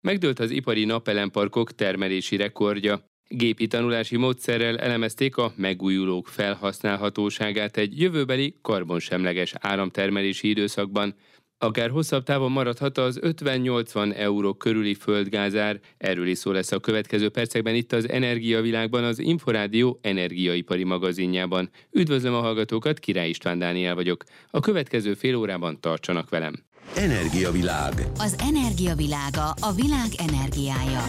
Megdőlt az ipari napelemparkok termelési rekordja. Gépi tanulási módszerrel elemezték a megújulók felhasználhatóságát egy jövőbeli karbonsemleges áramtermelési időszakban. Akár hosszabb távon maradhat az 50-80 euró körüli földgázár. Erről is szó lesz a következő percekben itt az Energiavilágban, az Inforádió energiaipari magazinjában. Üdvözlöm a hallgatókat, Király István Dániel vagyok. A következő fél órában tartsanak velem. Energiavilág. Az energiavilága a világ energiája.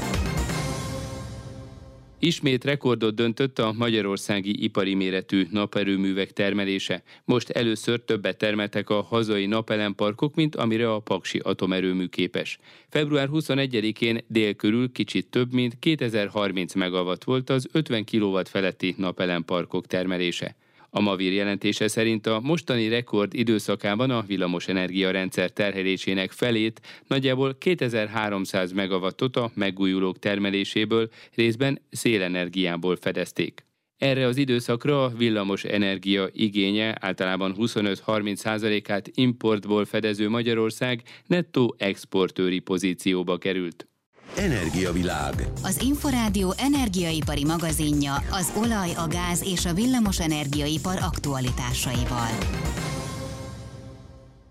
Ismét rekordot döntött a magyarországi ipari méretű naperőművek termelése. Most először többet termeltek a hazai napelemparkok, mint amire a Paksi atomerőmű képes. Február 21-én dél körül kicsit több, mint 2030 megawatt volt az 50 kW feletti napelemparkok termelése. A Mavir jelentése szerint a mostani rekord időszakában a villamosenergia rendszer terhelésének felét, nagyjából 2300 megawattot a megújulók termeléséből, részben szélenergiából fedezték. Erre az időszakra a villamos energia igénye általában 25-30%-át importból fedező Magyarország nettó exportőri pozícióba került. Energiavilág. Az Inforádió energiaipari magazinja az olaj, a gáz és a villamos energiaipar aktualitásaival.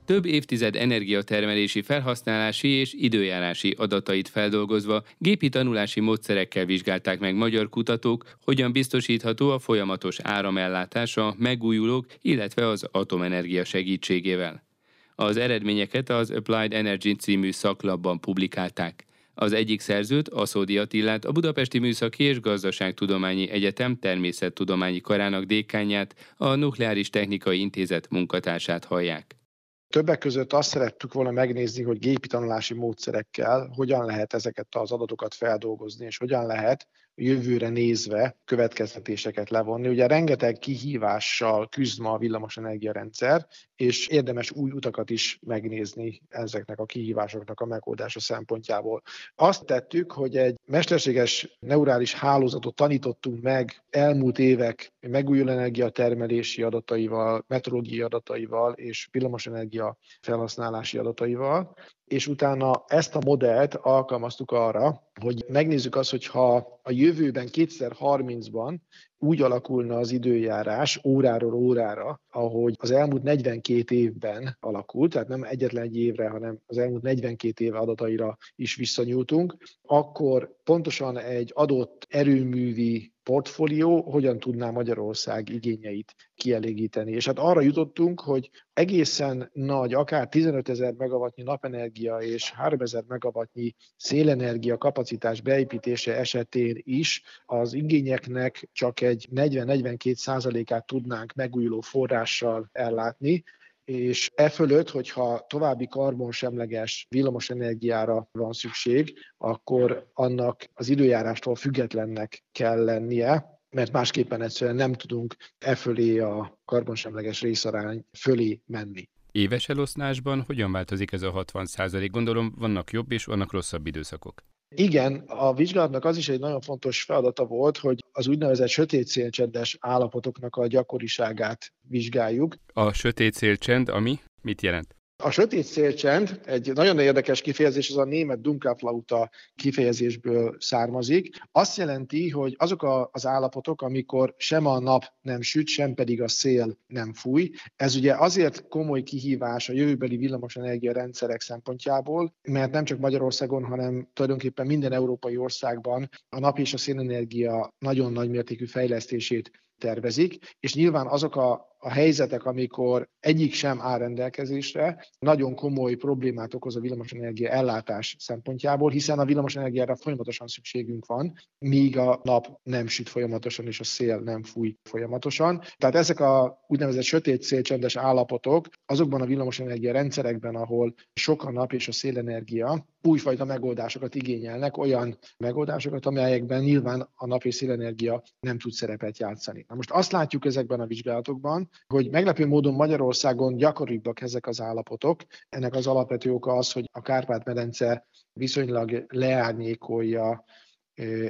Több évtized energiatermelési, felhasználási és időjárási adatait feldolgozva gépi tanulási módszerekkel vizsgálták meg magyar kutatók, hogyan biztosítható a folyamatos áramellátás a megújulók, illetve az atomenergia segítségével. Az eredményeket az Applied Energy című szaklapban publikálták. Az egyik szerzőt, Aszódi Attillát, a Budapesti Műszaki és Gazdaságtudományi Egyetem természettudományi karának dékányát, a Nukleáris Technikai Intézet munkatársát hallják. Többek között azt szerettük volna megnézni, hogy gépi tanulási módszerekkel hogyan lehet ezeket az adatokat feldolgozni, és hogyan lehet jövőre nézve következtetéseket levonni. Ugye rengeteg kihívással küzd ma a villamosenergia rendszer, és érdemes új utakat is megnézni ezeknek a kihívásoknak a megoldása szempontjából. Azt tettük, hogy egy mesterséges neurális hálózatot tanítottunk meg elmúlt évek megújuló energia termelési adataival, meteorológiai adataival és villamosenergia felhasználási adataival, és utána ezt a modellt alkalmaztuk arra, hogy megnézzük azt, hogy ha a jövőben 2030-ban úgy alakulna az időjárás óráról órára, ahogy az elmúlt 42 évben alakult, tehát nem egyetlen egy évre, hanem az elmúlt 42 év adataira is visszanyúltunk, akkor pontosan egy adott erőművi portfólió hogyan tudná Magyarország igényeit kielégíteni. És hát arra jutottunk, hogy egészen nagy, akár 15 ezer megawattnyi napenergia és 3 ezer megawattnyi szélenergia kapacitás beépítése esetén is az igényeknek csak egy 40-42 százalékát tudnánk megújuló forrással ellátni, és e fölött, hogyha további karbonsemleges villamos energiára van szükség, akkor annak az időjárástól függetlennek kell lennie, mert másképpen egyszerűen nem tudunk e fölé a karbonsemleges részarány fölé menni. Éves eloszlásban hogyan változik ez a 60 százalék? Gondolom vannak jobb és vannak rosszabb időszakok. Igen, a vizsgálatnak az is egy nagyon fontos feladata volt, hogy az úgynevezett sötét szélcsendes állapotoknak a gyakoriságát vizsgáljuk. A sötét szélcsend, ami mit jelent? A sötét szélcsend egy nagyon érdekes kifejezés, az a német Dunkelflauta kifejezésből származik. Azt jelenti, hogy azok a, az állapotok, amikor sem a nap nem süt, sem pedig a szél nem fúj. Ez ugye azért komoly kihívás a jövőbeli villamosenergia rendszerek szempontjából, mert nem csak Magyarországon, hanem tulajdonképpen minden európai országban a nap és a szélenergia nagyon nagy mértékű fejlesztését tervezik, és nyilván azok a a helyzetek, amikor egyik sem áll rendelkezésre, nagyon komoly problémát okoz a villamosenergia ellátás szempontjából, hiszen a villamosenergiára folyamatosan szükségünk van, míg a nap nem süt folyamatosan, és a szél nem fúj folyamatosan. Tehát ezek a úgynevezett sötét szélcsendes állapotok azokban a villamosenergia rendszerekben, ahol sok a nap és a szélenergia, újfajta megoldásokat igényelnek, olyan megoldásokat, amelyekben nyilván a nap és szélenergia nem tud szerepet játszani. Na most azt látjuk ezekben a vizsgálatokban, hogy meglepő módon Magyarországon gyakoribbak ezek az állapotok. Ennek az alapvető oka az, hogy a Kárpát-medence viszonylag leárnyékolja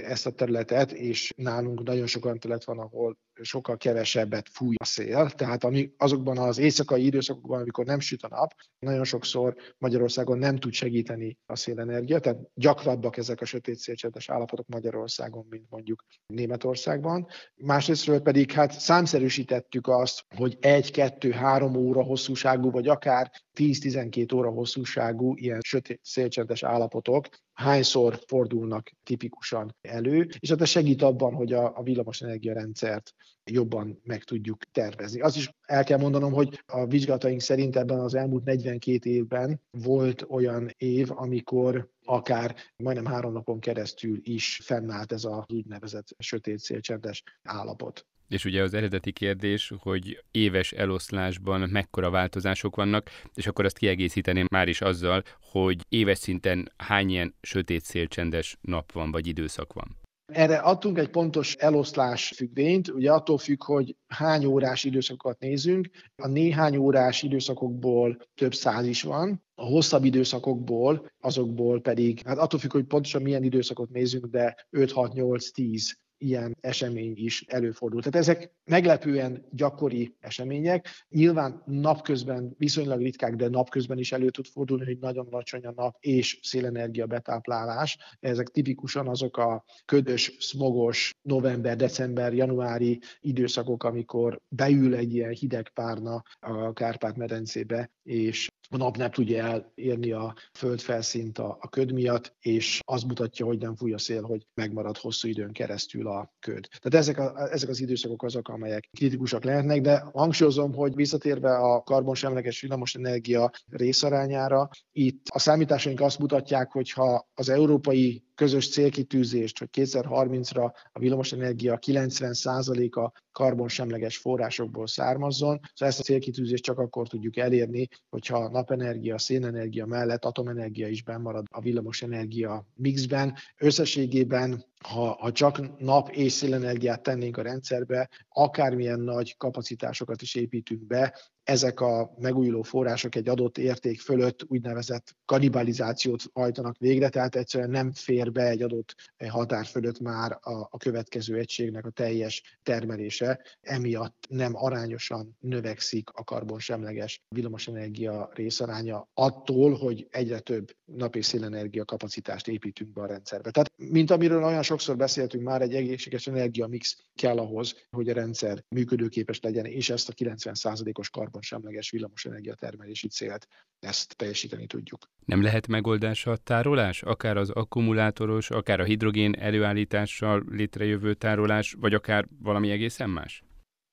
ezt a területet, és nálunk nagyon sok olyan terület van, ahol sokkal kevesebbet fúj a szél, tehát ami azokban az éjszakai időszakokban, amikor nem süt a nap, nagyon sokszor Magyarországon nem tud segíteni a szélenergia, tehát gyakrabbak ezek a sötét szélcsendes állapotok Magyarországon, mint mondjuk Németországban. Másrésztről pedig hát számszerűsítettük azt, hogy egy, kettő, három óra hosszúságú, vagy akár 10-12 óra hosszúságú ilyen sötét szélcsendes állapotok hányszor fordulnak tipikusan elő, és hát ez segít abban, hogy a, a villamosenergia rendszert jobban meg tudjuk tervezni. Az is el kell mondanom, hogy a vizsgálataink szerint ebben az elmúlt 42 évben volt olyan év, amikor akár majdnem három napon keresztül is fennállt ez az úgynevezett sötét szélcsendes állapot. És ugye az eredeti kérdés, hogy éves eloszlásban mekkora változások vannak, és akkor azt kiegészíteném már is azzal, hogy éves szinten hány ilyen sötét szélcsendes nap van, vagy időszak van. Erre adtunk egy pontos eloszlás függvényt, ugye attól függ, hogy hány órás időszakokat nézünk. A néhány órás időszakokból több száz is van, a hosszabb időszakokból, azokból pedig, hát attól függ, hogy pontosan milyen időszakot nézünk, de 5, 6, 8, 10 ilyen esemény is előfordul. Tehát ezek meglepően gyakori események. Nyilván napközben viszonylag ritkák, de napközben is elő tud fordulni, hogy nagyon alacsony a nap és szélenergia betáplálás. Ezek tipikusan azok a ködös, smogos november, december, januári időszakok, amikor beül egy ilyen hideg párna a Kárpát-medencébe, és a nap nem tudja elérni a földfelszínt a, a köd miatt, és az mutatja, hogy nem fúj a szél, hogy megmarad hosszú időn keresztül a köd. Tehát ezek, a, ezek az időszakok azok, amelyek kritikusak lehetnek, de hangsúlyozom, hogy visszatérve a karbonsemleges villamosenergia részarányára, itt a számításaink azt mutatják, hogy ha az európai közös célkitűzést, hogy 2030-ra a villamosenergia 90%-a karbonsemleges forrásokból származzon. Szóval ezt a célkitűzést csak akkor tudjuk elérni, hogyha napenergia, szénenergia mellett atomenergia is marad a villamosenergia mixben. Összességében ha, ha csak nap és szélenergiát tennénk a rendszerbe, akármilyen nagy kapacitásokat is építünk be, ezek a megújuló források egy adott érték fölött úgynevezett kanibalizációt hajtanak végre, tehát egyszerűen nem fér be egy adott határ fölött már a, a következő egységnek a teljes termelése, emiatt nem arányosan növekszik a karbonsemleges villamosenergia részaránya attól, hogy egyre több nap- és szélenergia kapacitást építünk be a rendszerbe. Tehát, mint amiről olyan sokszor beszéltünk már, egy egészséges energiamix kell ahhoz, hogy a rendszer működőképes legyen, és ezt a 90%-os karbonsemleges villamosenergia termelési célt ezt teljesíteni tudjuk. Nem lehet megoldása a tárolás? Akár az akkumulátoros, akár a hidrogén előállítással létrejövő tárolás, vagy akár valami egészen más?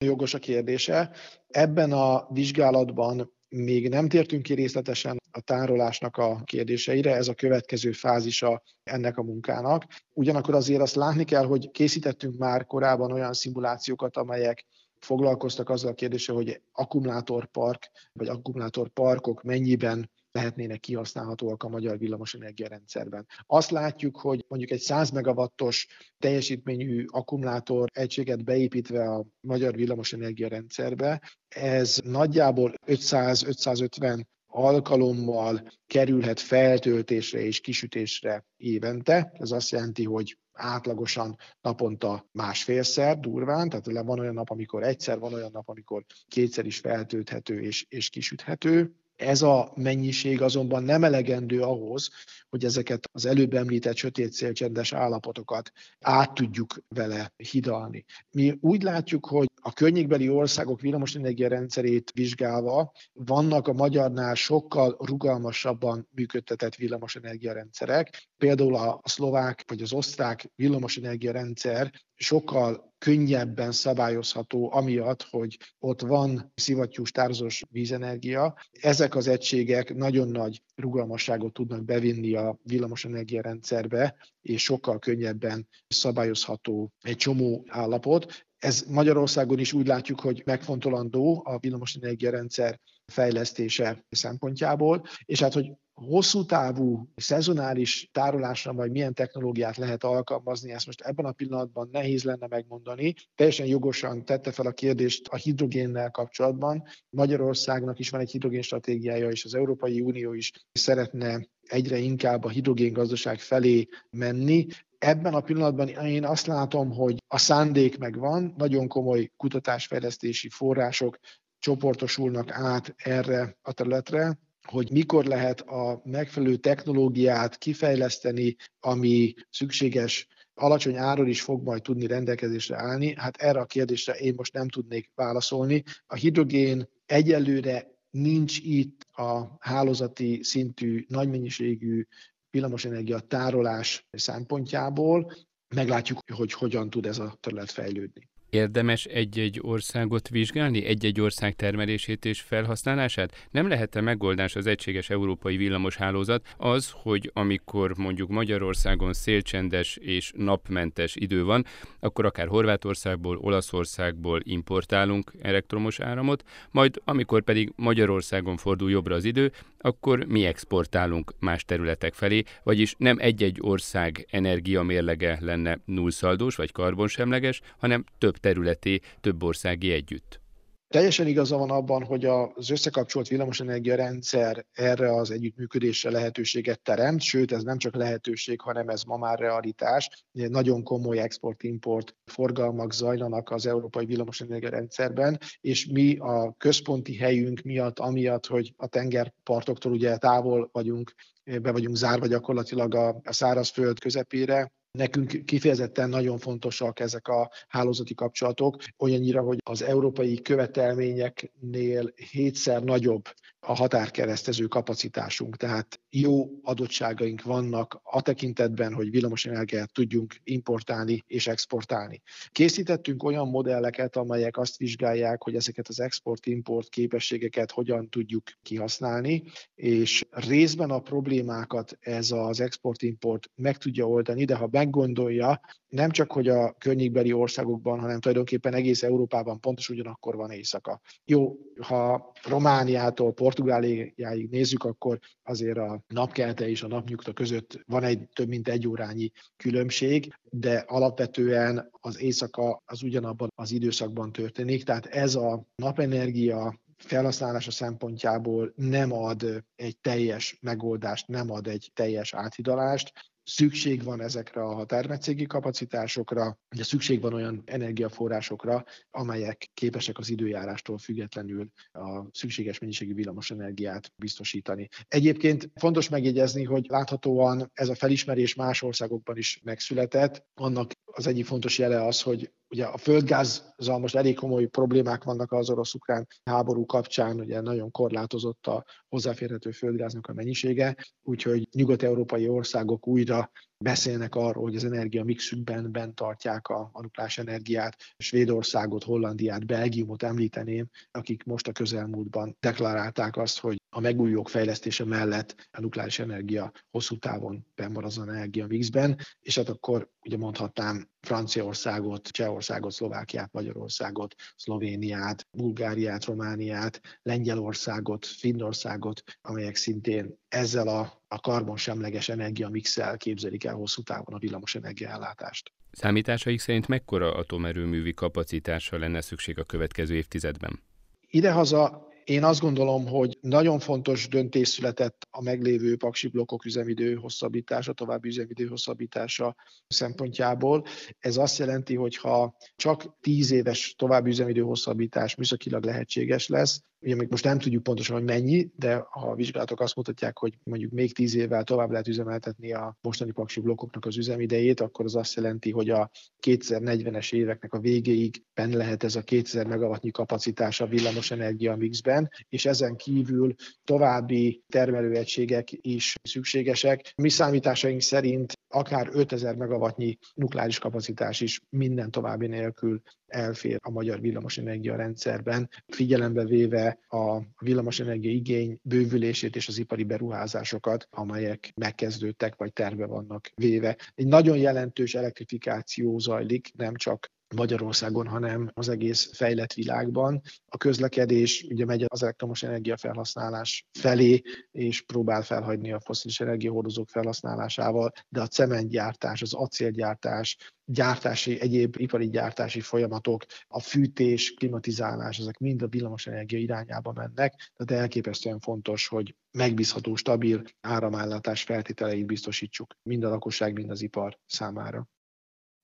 Jogos a kérdése. Ebben a vizsgálatban még nem tértünk ki részletesen a tárolásnak a kérdéseire, ez a következő fázisa ennek a munkának. Ugyanakkor azért azt látni kell, hogy készítettünk már korábban olyan szimulációkat, amelyek foglalkoztak azzal a kérdéssel, hogy akkumulátorpark vagy akkumulátorparkok mennyiben lehetnének kihasználhatóak a magyar villamosenergia rendszerben. Azt látjuk, hogy mondjuk egy 100 megawattos teljesítményű akkumulátor egységet beépítve a magyar villamosenergia rendszerbe, ez nagyjából 500-550 alkalommal kerülhet feltöltésre és kisütésre évente. Ez azt jelenti, hogy átlagosan naponta másfélszer durván, tehát van olyan nap, amikor egyszer, van olyan nap, amikor kétszer is feltölthető és, és kisüthető. Ez a mennyiség azonban nem elegendő ahhoz, hogy ezeket az előbb említett sötét szélcsendes állapotokat át tudjuk vele hidalni. Mi úgy látjuk, hogy a környékbeli országok villamosenergia rendszerét vizsgálva vannak a magyarnál sokkal rugalmasabban működtetett villamosenergia rendszerek. Például a szlovák vagy az osztrák villamosenergia rendszer sokkal könnyebben szabályozható, amiatt, hogy ott van szivattyús tárzos vízenergia. Ezek az egységek nagyon nagy rugalmasságot tudnak bevinni a villamosenergia rendszerbe, és sokkal könnyebben szabályozható egy csomó állapot. Ez Magyarországon is úgy látjuk, hogy megfontolandó a villamosenergia rendszer fejlesztése szempontjából, és hát, hogy hosszú távú, szezonális tárolásra majd milyen technológiát lehet alkalmazni, ezt most ebben a pillanatban nehéz lenne megmondani. Teljesen jogosan tette fel a kérdést a hidrogénnel kapcsolatban. Magyarországnak is van egy hidrogén stratégiája, és az Európai Unió is szeretne egyre inkább a hidrogén gazdaság felé menni. Ebben a pillanatban én azt látom, hogy a szándék megvan, nagyon komoly kutatásfejlesztési források csoportosulnak át erre a területre, hogy mikor lehet a megfelelő technológiát kifejleszteni, ami szükséges alacsony áron is fog majd tudni rendelkezésre állni. Hát erre a kérdésre én most nem tudnék válaszolni. A hidrogén egyelőre nincs itt a hálózati szintű, nagy mennyiségű villamosenergia tárolás szempontjából. Meglátjuk, hogy hogyan tud ez a terület fejlődni. Érdemes egy-egy országot vizsgálni, egy-egy ország termelését és felhasználását? Nem lehet-e megoldás az egységes európai villamoshálózat az, hogy amikor mondjuk Magyarországon szélcsendes és napmentes idő van, akkor akár Horvátországból, Olaszországból importálunk elektromos áramot, majd amikor pedig Magyarországon fordul jobbra az idő, akkor mi exportálunk más területek felé, vagyis nem egy-egy ország energiamérlege lenne nullszaldós vagy karbonsemleges, hanem több területé, több országi együtt. Teljesen igaza van abban, hogy az összekapcsolt villamosenergia rendszer erre az együttműködésre lehetőséget teremt, sőt ez nem csak lehetőség, hanem ez ma már realitás. Nagyon komoly export-import forgalmak zajlanak az európai villamosenergia rendszerben, és mi a központi helyünk miatt, amiatt, hogy a tengerpartoktól ugye távol vagyunk, be vagyunk zárva gyakorlatilag a, a szárazföld közepére, Nekünk kifejezetten nagyon fontosak ezek a hálózati kapcsolatok, olyannyira, hogy az európai követelményeknél hétszer nagyobb a határkeresztező kapacitásunk, tehát jó adottságaink vannak a tekintetben, hogy villamosenergiát tudjunk importálni és exportálni. Készítettünk olyan modelleket, amelyek azt vizsgálják, hogy ezeket az export-import képességeket hogyan tudjuk kihasználni, és részben a problémákat ez az export-import meg tudja oldani, de ha meggondolja, nem csak, hogy a környékbeli országokban, hanem tulajdonképpen egész Európában pontos ugyanakkor van éjszaka. Jó, ha Romániától Portugáliáig nézzük, akkor azért a napkelte és a napnyugta között van egy több mint egy órányi különbség, de alapvetően az éjszaka az ugyanabban az időszakban történik, tehát ez a napenergia felhasználása szempontjából nem ad egy teljes megoldást, nem ad egy teljes áthidalást, szükség van ezekre a termetszégi kapacitásokra, ugye szükség van olyan energiaforrásokra, amelyek képesek az időjárástól függetlenül a szükséges mennyiségű villamosenergiát biztosítani. Egyébként fontos megjegyezni, hogy láthatóan ez a felismerés más országokban is megszületett. Annak az egyik fontos jele az, hogy ugye a földgázzal most elég komoly problémák vannak az orosz-ukrán háború kapcsán, ugye nagyon korlátozott a hozzáférhető földgáznak a mennyisége, úgyhogy nyugat-európai országok újra beszélnek arról, hogy az energia mixükben bent tartják a, a nukleáris energiát. Svédországot, Hollandiát, Belgiumot említeném, akik most a közelmúltban deklarálták azt, hogy a megújulók fejlesztése mellett a nukleáris energia hosszú távon benn az energia mixben, és hát akkor ugye mondhatnám Franciaországot, Csehországot, Szlovákiát, Magyarországot, Szlovéniát, Bulgáriát, Romániát, Lengyelországot, Finnországot, amelyek szintén ezzel a, a karbonsemleges energiamixel képzelik el hosszú távon a villamos energiaellátást. Számításaik szerint mekkora atomerőművi kapacitással lenne szükség a következő évtizedben? Idehaza én azt gondolom, hogy nagyon fontos döntés született a meglévő paksi blokkok üzemidő hosszabbítása, további üzemidő hosszabbítása szempontjából. Ez azt jelenti, hogy ha csak 10 éves további üzemidő hosszabbítás műszakilag lehetséges lesz, Ugye még most nem tudjuk pontosan, hogy mennyi, de a vizsgálatok azt mutatják, hogy mondjuk még tíz évvel tovább lehet üzemeltetni a mostani paksi blokkoknak az üzemidejét, akkor az azt jelenti, hogy a 2040-es éveknek a végéig benne lehet ez a 2000 megawattnyi kapacitás a villamos energia mixben, és ezen kívül további termelőegységek is szükségesek. Mi számításaink szerint akár 5000 megawattnyi nukleáris kapacitás is minden további nélkül elfér a magyar villamosenergia rendszerben, figyelembe véve a villamosenergia igény bővülését és az ipari beruházásokat, amelyek megkezdődtek vagy terve vannak véve. Egy nagyon jelentős elektrifikáció zajlik, nem csak Magyarországon, hanem az egész fejlett világban. A közlekedés ugye megy az elektromos energia felhasználás felé, és próbál felhagyni a foszilis energiahordozók felhasználásával, de a cementgyártás, az acélgyártás, gyártási, egyéb ipari gyártási folyamatok, a fűtés, klimatizálás, ezek mind a villamosenergia irányába mennek, tehát elképesztően fontos, hogy megbízható, stabil áramállátás feltételeit biztosítsuk mind a lakosság, mind az ipar számára.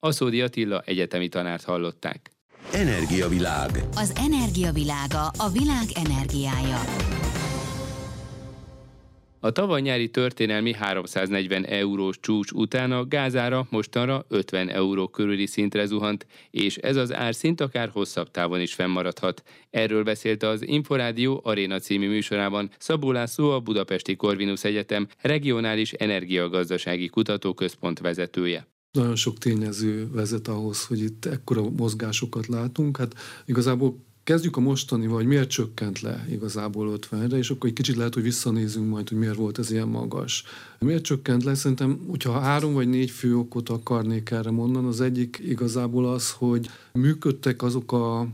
Aszódi Attila egyetemi tanárt hallották. Energiavilág. Az energiavilága a világ energiája. A tavaly nyári történelmi 340 eurós csúcs után a gázára mostanra 50 euró körüli szintre zuhant, és ez az árszint akár hosszabb távon is fennmaradhat. Erről beszélt az Inforádió Aréna című műsorában Szabó László, a Budapesti Corvinus Egyetem regionális energiagazdasági kutatóközpont vezetője nagyon sok tényező vezet ahhoz, hogy itt ekkora mozgásokat látunk. Hát igazából kezdjük a mostani, vagy miért csökkent le igazából 50-re, és akkor egy kicsit lehet, hogy visszanézünk majd, hogy miért volt ez ilyen magas. Miért csökkent le? Szerintem, hogyha három vagy négy fő okot akarnék erre mondani, az egyik igazából az, hogy működtek azok a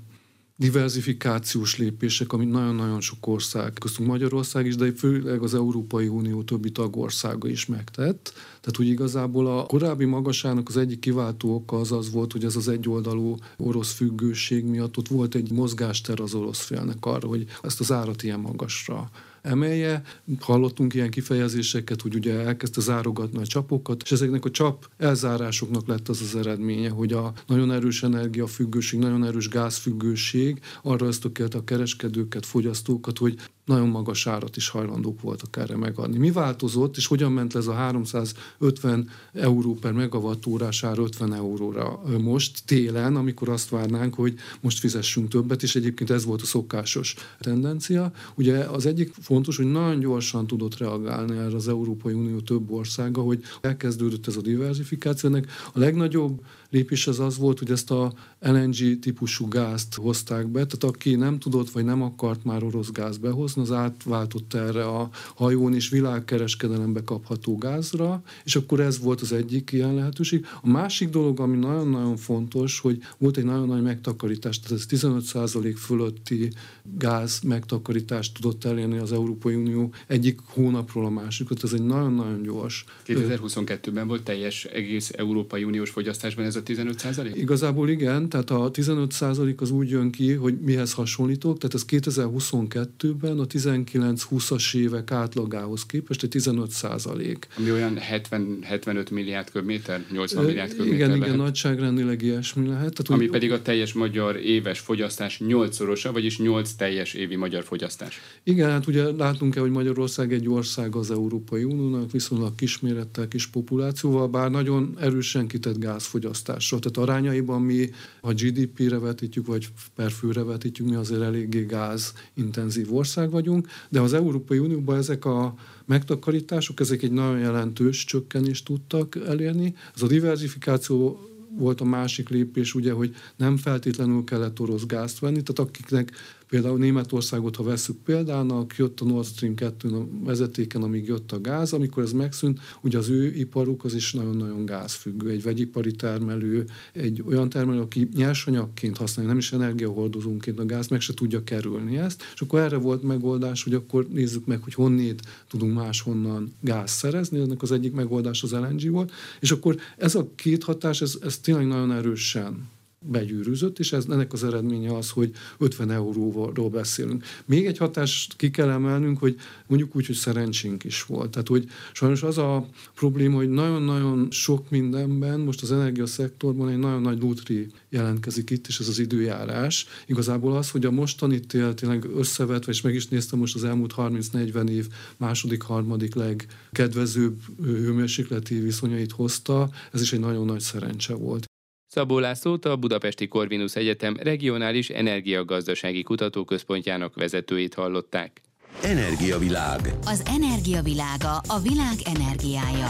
diversifikációs lépések, amit nagyon-nagyon sok ország, köztünk Magyarország is, de főleg az Európai Unió többi tagországa is megtett. Tehát úgy igazából a korábbi magasának az egyik kiváltó oka az az volt, hogy ez az egyoldalú orosz függőség miatt ott volt egy mozgáster az orosz félnek arra, hogy ezt az árat ilyen magasra emelje. Hallottunk ilyen kifejezéseket, hogy ugye elkezdte zárogatni a csapokat, és ezeknek a csap elzárásoknak lett az az eredménye, hogy a nagyon erős energiafüggőség, nagyon erős gázfüggőség arra ösztökélte a kereskedőket, fogyasztókat, hogy nagyon magas árat is hajlandók voltak erre megadni. Mi változott, és hogyan ment ez a 350 euró per megawattórás ár 50 euróra most télen, amikor azt várnánk, hogy most fizessünk többet, és egyébként ez volt a szokásos tendencia. Ugye az egyik fontos, hogy nagyon gyorsan tudott reagálni erre az Európai Unió több országa, hogy elkezdődött ez a diversifikáció. Ennek a legnagyobb lépés az az volt, hogy ezt a LNG típusú gázt hozták be, tehát aki nem tudott vagy nem akart már orosz gáz behozni, az átváltott erre a hajón és világkereskedelembe kapható gázra, és akkor ez volt az egyik ilyen lehetőség. A másik dolog, ami nagyon-nagyon fontos, hogy volt egy nagyon nagy megtakarítás, tehát ez 15% fölötti gáz megtakarítást tudott elérni az Európai Unió egyik hónapról a másikra, ez egy nagyon-nagyon gyors. 2022-ben volt teljes egész Európai Uniós fogyasztásban ez a 15 százalék? Igazából igen, tehát a 15 százalék az úgy jön ki, hogy mihez hasonlítok, tehát ez 2022-ben a 19-20-as évek átlagához képest egy 15 százalék. Ami olyan 70-75 milliárd köbméter, 80 milliárd köbméter Igen, lehet. igen, nagyságrendileg ilyesmi lehet. Tehát, Ami úgy, pedig a teljes magyar éves fogyasztás 8-szorosa, vagyis 8 teljes évi magyar fogyasztás. Igen, hát ugye látunk el, hogy Magyarország egy ország az Európai Uniónak, viszonylag kismérettel, kis populációval, bár nagyon erősen kitett gázfogyasztás fogyasztásra. Tehát arányaiban mi, ha GDP-re vetítjük, vagy per főre vetítjük, mi azért eléggé gázintenzív ország vagyunk, de az Európai Unióban ezek a megtakarítások, ezek egy nagyon jelentős csökkenést tudtak elérni. Ez a diversifikáció volt a másik lépés, ugye, hogy nem feltétlenül kellett orosz gázt venni, tehát akiknek Például Németországot, ha veszük példának, jött a Nord Stream 2 a vezetéken, amíg jött a gáz, amikor ez megszűnt, ugye az ő iparuk az is nagyon-nagyon gázfüggő, egy vegyipari termelő, egy olyan termelő, aki nyersanyagként használja, nem is energiahordozónként a gáz, meg se tudja kerülni ezt, és akkor erre volt megoldás, hogy akkor nézzük meg, hogy honnét tudunk máshonnan gáz szerezni, ennek az egyik megoldás az LNG volt, és akkor ez a két hatás, ez, ez tényleg nagyon erősen begyűrűzött, és ez, ennek az eredménye az, hogy 50 euróról beszélünk. Még egy hatást ki kell emelnünk, hogy mondjuk úgy, hogy szerencsénk is volt. Tehát, hogy sajnos az a probléma, hogy nagyon-nagyon sok mindenben, most az energiaszektorban egy nagyon nagy lútri jelentkezik itt, és ez az időjárás. Igazából az, hogy a mostani tél tényleg összevetve, és meg is néztem most az elmúlt 30-40 év második, harmadik legkedvezőbb hőmérsékleti viszonyait hozta, ez is egy nagyon nagy szerencse volt. Szabó Lászlót a Budapesti Corvinus Egyetem regionális energiagazdasági kutatóközpontjának vezetőit hallották. Energiavilág. Az energiavilága a világ energiája.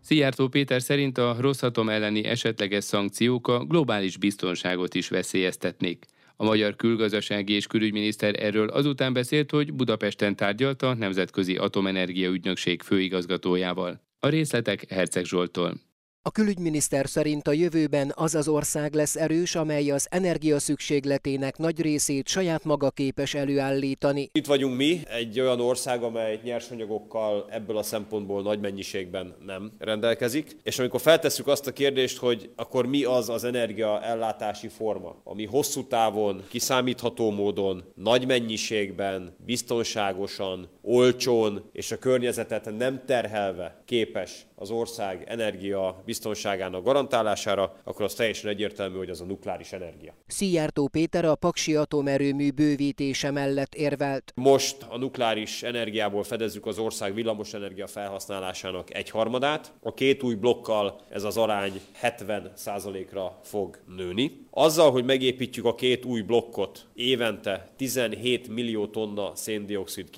Szijjártó Péter szerint a Rosszatom elleni esetleges szankciók a globális biztonságot is veszélyeztetnék. A magyar külgazdasági és külügyminiszter erről azután beszélt, hogy Budapesten tárgyalt a Nemzetközi Atomenergia Ügynökség főigazgatójával. A részletek Herceg Zsoltól. A külügyminiszter szerint a jövőben az az ország lesz erős, amely az energia szükségletének nagy részét saját maga képes előállítani. Itt vagyunk mi, egy olyan ország, amely nyersanyagokkal ebből a szempontból nagy mennyiségben nem rendelkezik. És amikor feltesszük azt a kérdést, hogy akkor mi az az energia ellátási forma, ami hosszú távon, kiszámítható módon, nagy mennyiségben, biztonságosan, olcsón és a környezetet nem terhelve képes az ország energia biztonságának garantálására, akkor az teljesen egyértelmű, hogy az a nukleáris energia. Szijjártó Péter a Paksi atomerőmű bővítése mellett érvelt. Most a nukleáris energiából fedezzük az ország villamosenergia felhasználásának egyharmadát. A két új blokkal ez az arány 70%-ra fog nőni. Azzal, hogy megépítjük a két új blokkot, évente 17 millió tonna széndiokszid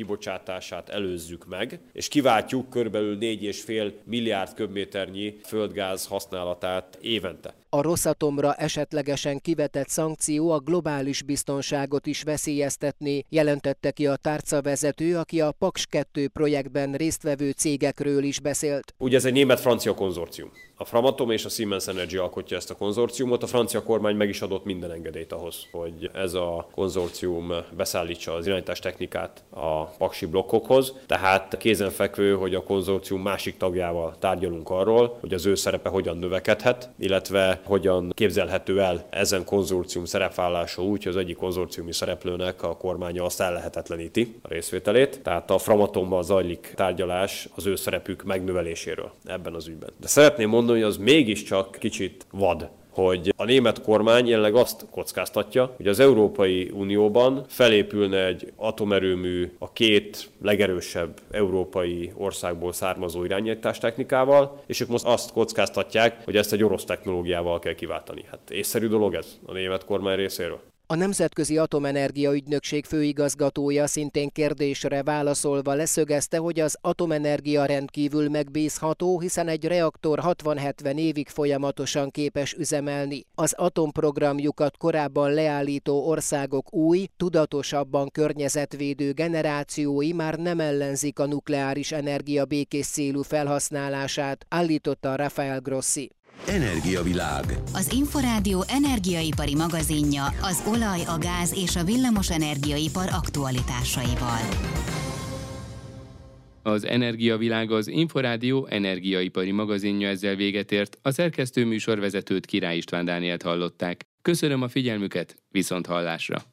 kibocsátását előzzük meg, és kiváltjuk körülbelül 4,5 milliárd köbméternyi földgáz használatát évente. A Rosszatomra esetlegesen kivetett szankció a globális biztonságot is veszélyeztetné, jelentette ki a tárcavezető, aki a Paks 2 projektben résztvevő cégekről is beszélt. Ugye ez egy német-francia konzorcium. A Framatom és a Siemens Energy alkotja ezt a konzorciumot. A francia kormány meg is adott minden engedélyt ahhoz, hogy ez a konzorcium beszállítsa az irányítás technikát a paksi blokkokhoz. Tehát kézenfekvő, hogy a konzorcium másik tagjával tárgyalunk arról, hogy az ő szerepe hogyan növekedhet, illetve hogyan képzelhető el ezen konzorcium szerepvállása úgy, hogy az egyik konzorciumi szereplőnek a kormánya azt ellehetetleníti a részvételét. Tehát a Framatomban zajlik tárgyalás az ő szerepük megnöveléséről ebben az ügyben. De szeretném mondani, hogy az mégiscsak kicsit vad hogy a német kormány jelenleg azt kockáztatja, hogy az Európai Unióban felépülne egy atomerőmű a két legerősebb európai országból származó irányítástechnikával, és ők most azt kockáztatják, hogy ezt egy orosz technológiával kell kiváltani. Hát észszerű dolog ez a német kormány részéről. A Nemzetközi Atomenergia Ügynökség főigazgatója szintén kérdésre válaszolva leszögezte, hogy az atomenergia rendkívül megbízható, hiszen egy reaktor 60-70 évig folyamatosan képes üzemelni. Az atomprogramjukat korábban leállító országok új, tudatosabban környezetvédő generációi már nem ellenzik a nukleáris energia békés célú felhasználását, állította Rafael Grossi. Energiavilág. Az Inforádió energiaipari magazinja az olaj, a gáz és a villamos energiaipar aktualitásaival. Az Energiavilág az Inforádió energiaipari magazinja ezzel véget ért. A szerkesztő műsorvezetőt Király István Dánielt hallották. Köszönöm a figyelmüket, viszont hallásra!